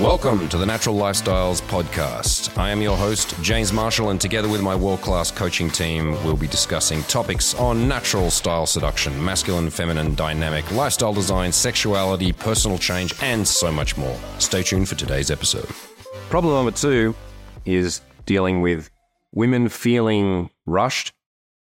Welcome to the Natural Lifestyles Podcast. I am your host, James Marshall, and together with my world class coaching team, we'll be discussing topics on natural style seduction, masculine, feminine, dynamic, lifestyle design, sexuality, personal change, and so much more. Stay tuned for today's episode. Problem number two is dealing with women feeling rushed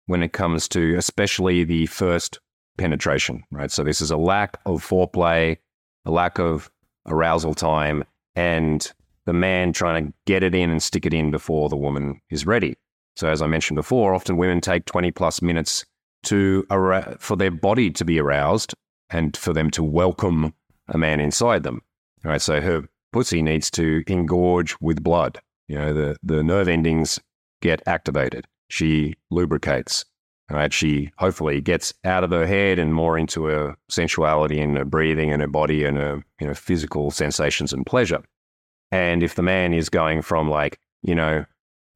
when it comes to especially the first penetration, right? So, this is a lack of foreplay, a lack of arousal time, and the man trying to get it in and stick it in before the woman is ready. So, as I mentioned before, often women take 20 plus minutes to for their body to be aroused and for them to welcome a man inside them. All right, so her pussy needs to engorge with blood. You know, the, the nerve endings get activated. She lubricates. Right? She hopefully gets out of her head and more into her sensuality and her breathing and her body and her you know, physical sensations and pleasure. And if the man is going from like, you know,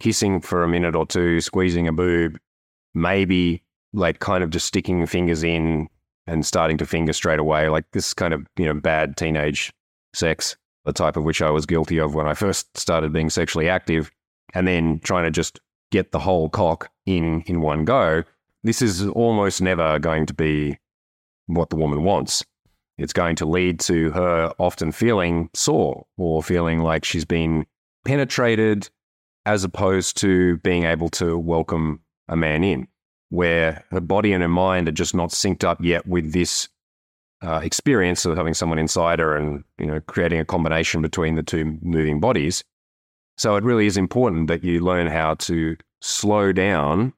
kissing for a minute or two, squeezing a boob, maybe like kind of just sticking fingers in and starting to finger straight away, like this kind of, you know, bad teenage sex, the type of which I was guilty of when I first started being sexually active, and then trying to just get the whole cock in in one go, this is almost never going to be what the woman wants. It's going to lead to her often feeling sore or feeling like she's been penetrated as opposed to being able to welcome a man in, where her body and her mind are just not synced up yet with this uh, experience of having someone inside her and you know creating a combination between the two moving bodies. So it really is important that you learn how to slow down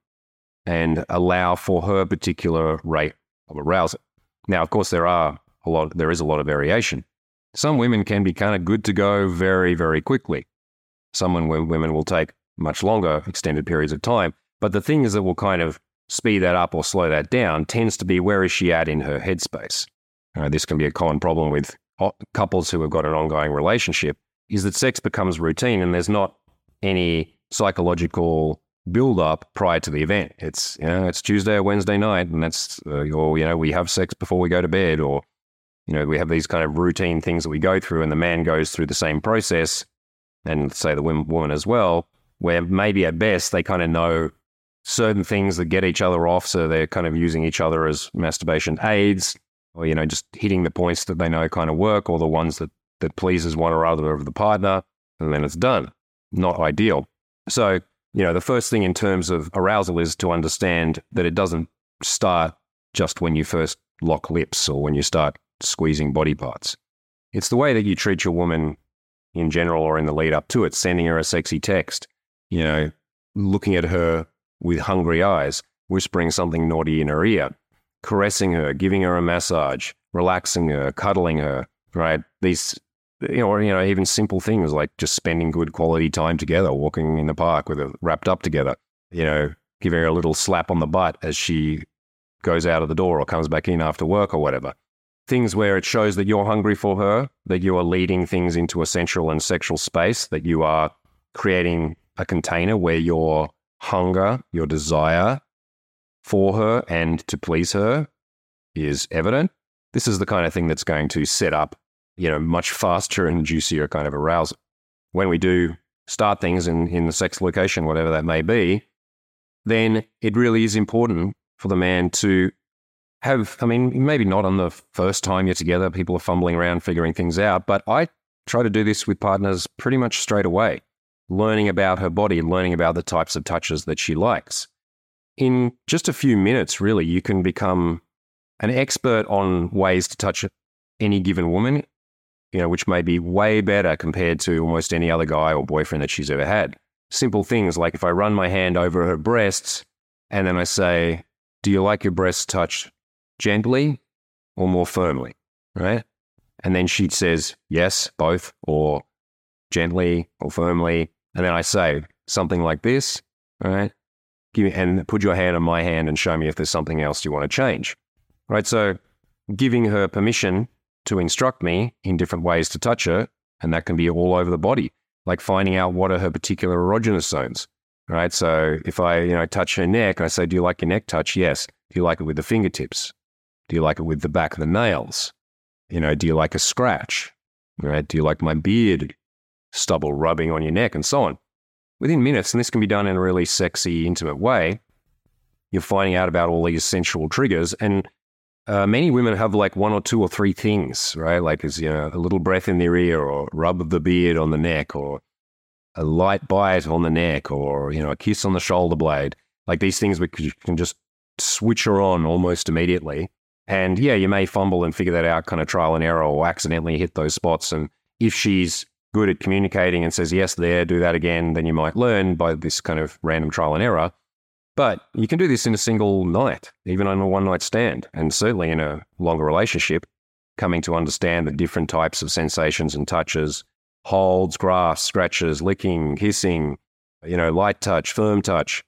and allow for her particular rate of arousal. Now, of course, there are a lot. There is a lot of variation. Some women can be kind of good to go very, very quickly. Some women will take much longer, extended periods of time. But the thing is that will kind of speed that up or slow that down tends to be where is she at in her headspace. Uh, this can be a common problem with couples who have got an ongoing relationship. Is that sex becomes routine and there's not any psychological build up prior to the event. It's you know it's Tuesday or Wednesday night, and that's uh, or you know we have sex before we go to bed, or you know we have these kind of routine things that we go through, and the man goes through the same process, and say the woman as well, where maybe at best they kind of know certain things that get each other off, so they're kind of using each other as masturbation aids, or you know just hitting the points that they know kind of work, or the ones that that pleases one or other of the partner, and then it's done. Not ideal. So you know, the first thing in terms of arousal is to understand that it doesn't start just when you first lock lips or when you start squeezing body parts. It's the way that you treat your woman in general or in the lead up to it, sending her a sexy text, you know, looking at her with hungry eyes, whispering something naughty in her ear, caressing her, giving her a massage, relaxing her, cuddling her, right? These you know, or you know, even simple things like just spending good quality time together, walking in the park with her wrapped up together. You know, giving her a little slap on the butt as she goes out of the door or comes back in after work or whatever. Things where it shows that you're hungry for her, that you are leading things into a sensual and sexual space, that you are creating a container where your hunger, your desire for her and to please her is evident. This is the kind of thing that's going to set up you know, much faster and juicier kind of arousal. When we do start things in, in the sex location, whatever that may be, then it really is important for the man to have, I mean, maybe not on the first time you're together, people are fumbling around figuring things out, but I try to do this with partners pretty much straight away, learning about her body, learning about the types of touches that she likes. In just a few minutes, really, you can become an expert on ways to touch any given woman you know, which may be way better compared to almost any other guy or boyfriend that she's ever had. Simple things like if I run my hand over her breasts and then I say, Do you like your breasts touched gently or more firmly? Right. And then she says, Yes, both, or gently or firmly. And then I say something like this, right? Give me, and put your hand on my hand and show me if there's something else you want to change. Right. So giving her permission to instruct me in different ways to touch her, and that can be all over the body, like finding out what are her particular erogenous zones. Right. So if I, you know, touch her neck I say, Do you like your neck touch? Yes. Do you like it with the fingertips? Do you like it with the back of the nails? You know, do you like a scratch? Right? Do you like my beard? Stubble rubbing on your neck and so on. Within minutes, and this can be done in a really sexy, intimate way, you're finding out about all these sensual triggers. And uh, many women have like one or two or three things, right? Like, is you know, a little breath in their ear, or rub of the beard on the neck, or a light bite on the neck, or you know, a kiss on the shoulder blade. Like these things, we can just switch her on almost immediately. And yeah, you may fumble and figure that out, kind of trial and error, or accidentally hit those spots. And if she's good at communicating and says yes there, do that again, then you might learn by this kind of random trial and error. But you can do this in a single night, even on a one night stand, and certainly in a longer relationship, coming to understand the different types of sensations and touches, holds, grasps, scratches, licking, kissing, you know, light touch, firm touch,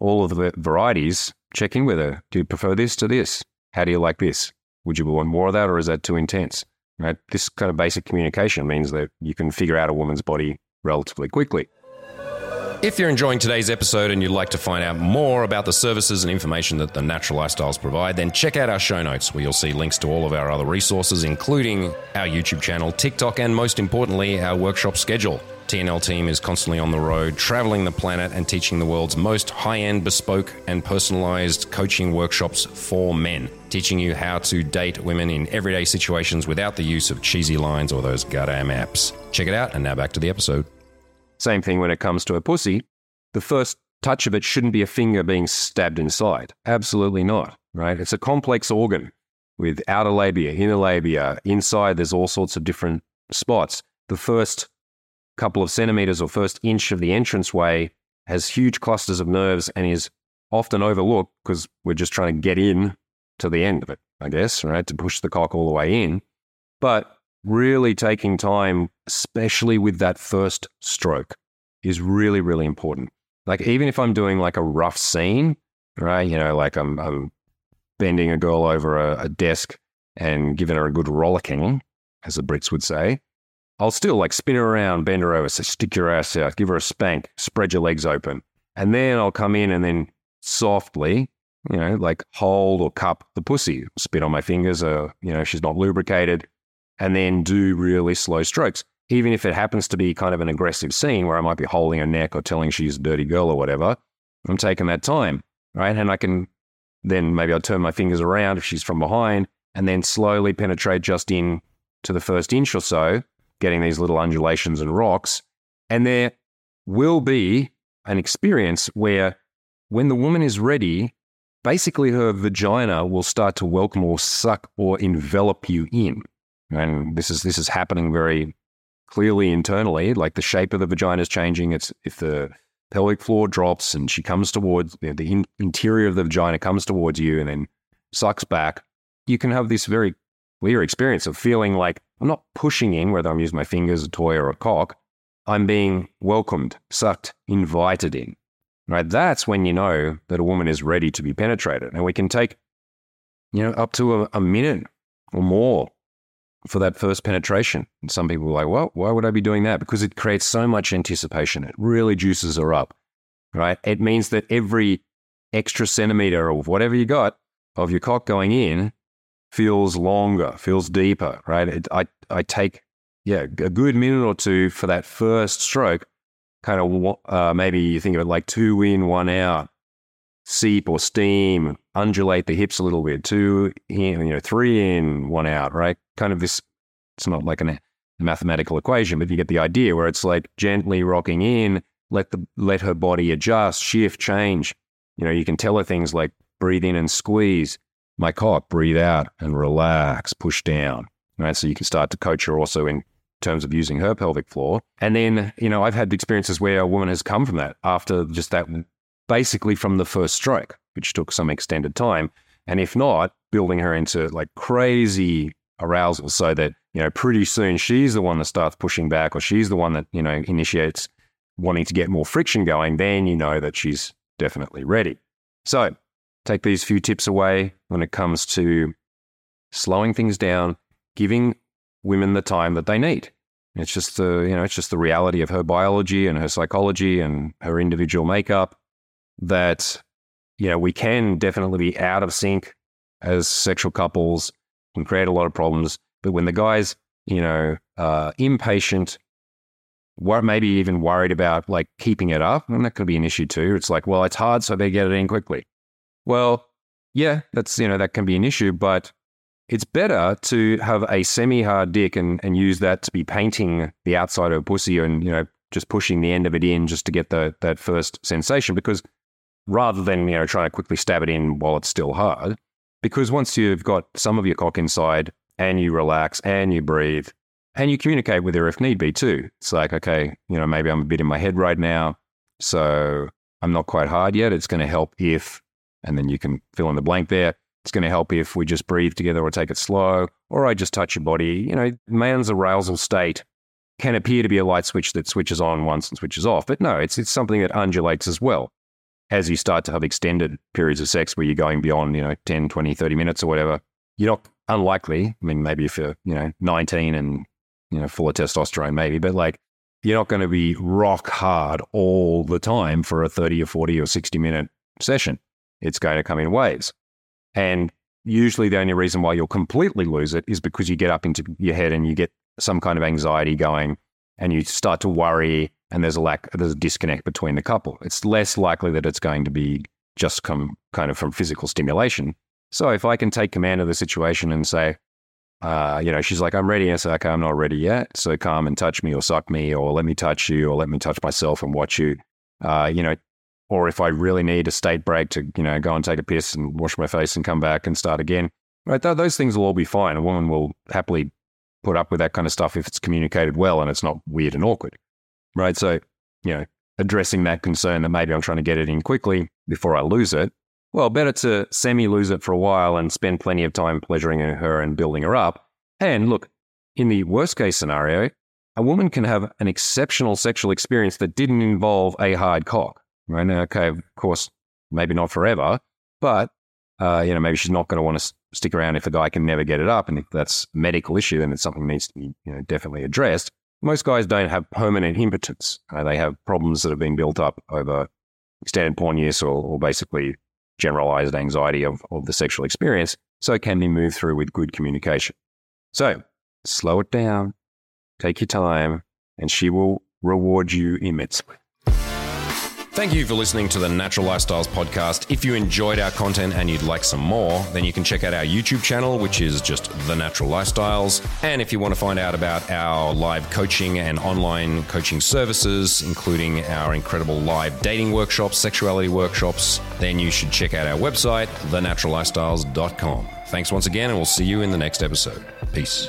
all of the varieties. Check in with her. Do you prefer this to this? How do you like this? Would you want more of that or is that too intense? Right? This kind of basic communication means that you can figure out a woman's body relatively quickly. If you're enjoying today's episode and you'd like to find out more about the services and information that the Natural Lifestyles provide, then check out our show notes where you'll see links to all of our other resources, including our YouTube channel, TikTok, and most importantly, our workshop schedule. TNL team is constantly on the road, traveling the planet and teaching the world's most high end, bespoke, and personalized coaching workshops for men, teaching you how to date women in everyday situations without the use of cheesy lines or those goddamn apps. Check it out, and now back to the episode. Same thing when it comes to a pussy. The first touch of it shouldn't be a finger being stabbed inside. Absolutely not, right? It's a complex organ with outer labia, inner labia. Inside, there's all sorts of different spots. The first couple of centimeters or first inch of the entranceway has huge clusters of nerves and is often overlooked because we're just trying to get in to the end of it, I guess, right? To push the cock all the way in. But really taking time, especially with that first stroke, is really, really important. Like, even if I'm doing like a rough scene, right? You know, like I'm, I'm bending a girl over a, a desk and giving her a good rollicking, as the Brits would say, I'll still like spin her around, bend her over, say, stick your ass out, give her a spank, spread your legs open. And then I'll come in and then softly, you know, like hold or cup the pussy, spit on my fingers, uh, you know, she's not lubricated, and then do really slow strokes. Even if it happens to be kind of an aggressive scene where I might be holding her neck or telling she's a dirty girl or whatever, I'm taking that time, right? And I can then maybe I'll turn my fingers around if she's from behind and then slowly penetrate just in to the first inch or so getting these little undulations and rocks. And there will be an experience where when the woman is ready, basically her vagina will start to welcome or suck or envelop you in. And this is this is happening very clearly internally. Like the shape of the vagina is changing. It's if the pelvic floor drops and she comes towards you know, the in, interior of the vagina comes towards you and then sucks back, you can have this very clear experience of feeling like I'm not pushing in, whether I'm using my fingers, a toy, or a cock. I'm being welcomed, sucked, invited in. Right? That's when you know that a woman is ready to be penetrated. And we can take, you know, up to a, a minute or more for that first penetration. And some people are like, well, why would I be doing that? Because it creates so much anticipation. It really juices her up. Right? It means that every extra centimeter of whatever you got of your cock going in feels longer, feels deeper, right? It, I, I take, yeah, a good minute or two for that first stroke, kind of uh, maybe you think of it like two in, one out, seep or steam, undulate the hips a little bit, two in, you know, three in, one out, right? Kind of this, it's not like a mathematical equation, but you get the idea where it's like gently rocking in, let the let her body adjust, shift, change. You know, you can tell her things like breathe in and squeeze, my cock, breathe out and relax, push down. Right. So you can start to coach her also in terms of using her pelvic floor. And then, you know, I've had experiences where a woman has come from that after just that, basically from the first stroke, which took some extended time. And if not, building her into like crazy arousal so that, you know, pretty soon she's the one that starts pushing back or she's the one that, you know, initiates wanting to get more friction going. Then you know that she's definitely ready. So take these few tips away when it comes to slowing things down, giving women the time that they need. It's just the you know it's just the reality of her biology and her psychology and her individual makeup that you know we can definitely be out of sync as sexual couples and create a lot of problems. But when the guy's you know, uh, impatient, what maybe even worried about like keeping it up, and that could be an issue too. It's like, well, it's hard, so they get it in quickly. Well, yeah, that's you know that can be an issue, but it's better to have a semi-hard dick and, and use that to be painting the outside of a pussy and you know just pushing the end of it in just to get the that first sensation because rather than you know trying to quickly stab it in while it's still hard because once you've got some of your cock inside and you relax and you breathe and you communicate with her if need be too it's like okay you know maybe i'm a bit in my head right now so i'm not quite hard yet it's going to help if and then you can fill in the blank there it's going to help if we just breathe together or take it slow or i just touch your body you know man's arousal state can appear to be a light switch that switches on once and switches off. But no, it's, it's something that undulates as well. As you start to have extended periods of sex where you're going beyond, you know, 10, 20, 30 minutes or whatever, you're not unlikely. I mean, maybe if you're, you know, 19 and, you know, full of testosterone, maybe, but like you're not going to be rock hard all the time for a 30 or 40 or 60 minute session. It's going to come in waves. And usually the only reason why you'll completely lose it is because you get up into your head and you get some kind of anxiety going and you start to worry and there's a lack there's a disconnect between the couple. It's less likely that it's going to be just come kind of from physical stimulation. So if i can take command of the situation and say uh, you know she's like i'm ready. I say okay i'm not ready yet so come and touch me or suck me or let me touch you or let me touch myself and watch you. Uh, you know or if i really need a state break to you know go and take a piss and wash my face and come back and start again right th- those things will all be fine. A woman will happily put up with that kind of stuff if it's communicated well and it's not weird and awkward, right? So, you know, addressing that concern that maybe I'm trying to get it in quickly before I lose it. Well, better to semi lose it for a while and spend plenty of time pleasuring her and building her up. And look, in the worst case scenario, a woman can have an exceptional sexual experience that didn't involve a hard cock. Right now, okay, of course, maybe not forever, but uh, you know, maybe she's not going to want to stick around if a guy can never get it up. And if that's a medical issue, then it's something that needs to be, you know, definitely addressed. Most guys don't have permanent impotence. Uh, they have problems that have been built up over extended porn use or, or basically generalized anxiety of, of the sexual experience. So it can be moved through with good communication. So slow it down, take your time, and she will reward you immensely. Thank you for listening to the Natural Lifestyles podcast. If you enjoyed our content and you'd like some more, then you can check out our YouTube channel, which is just The Natural Lifestyles. And if you want to find out about our live coaching and online coaching services, including our incredible live dating workshops, sexuality workshops, then you should check out our website, thenaturallifestyles.com. Thanks once again, and we'll see you in the next episode. Peace.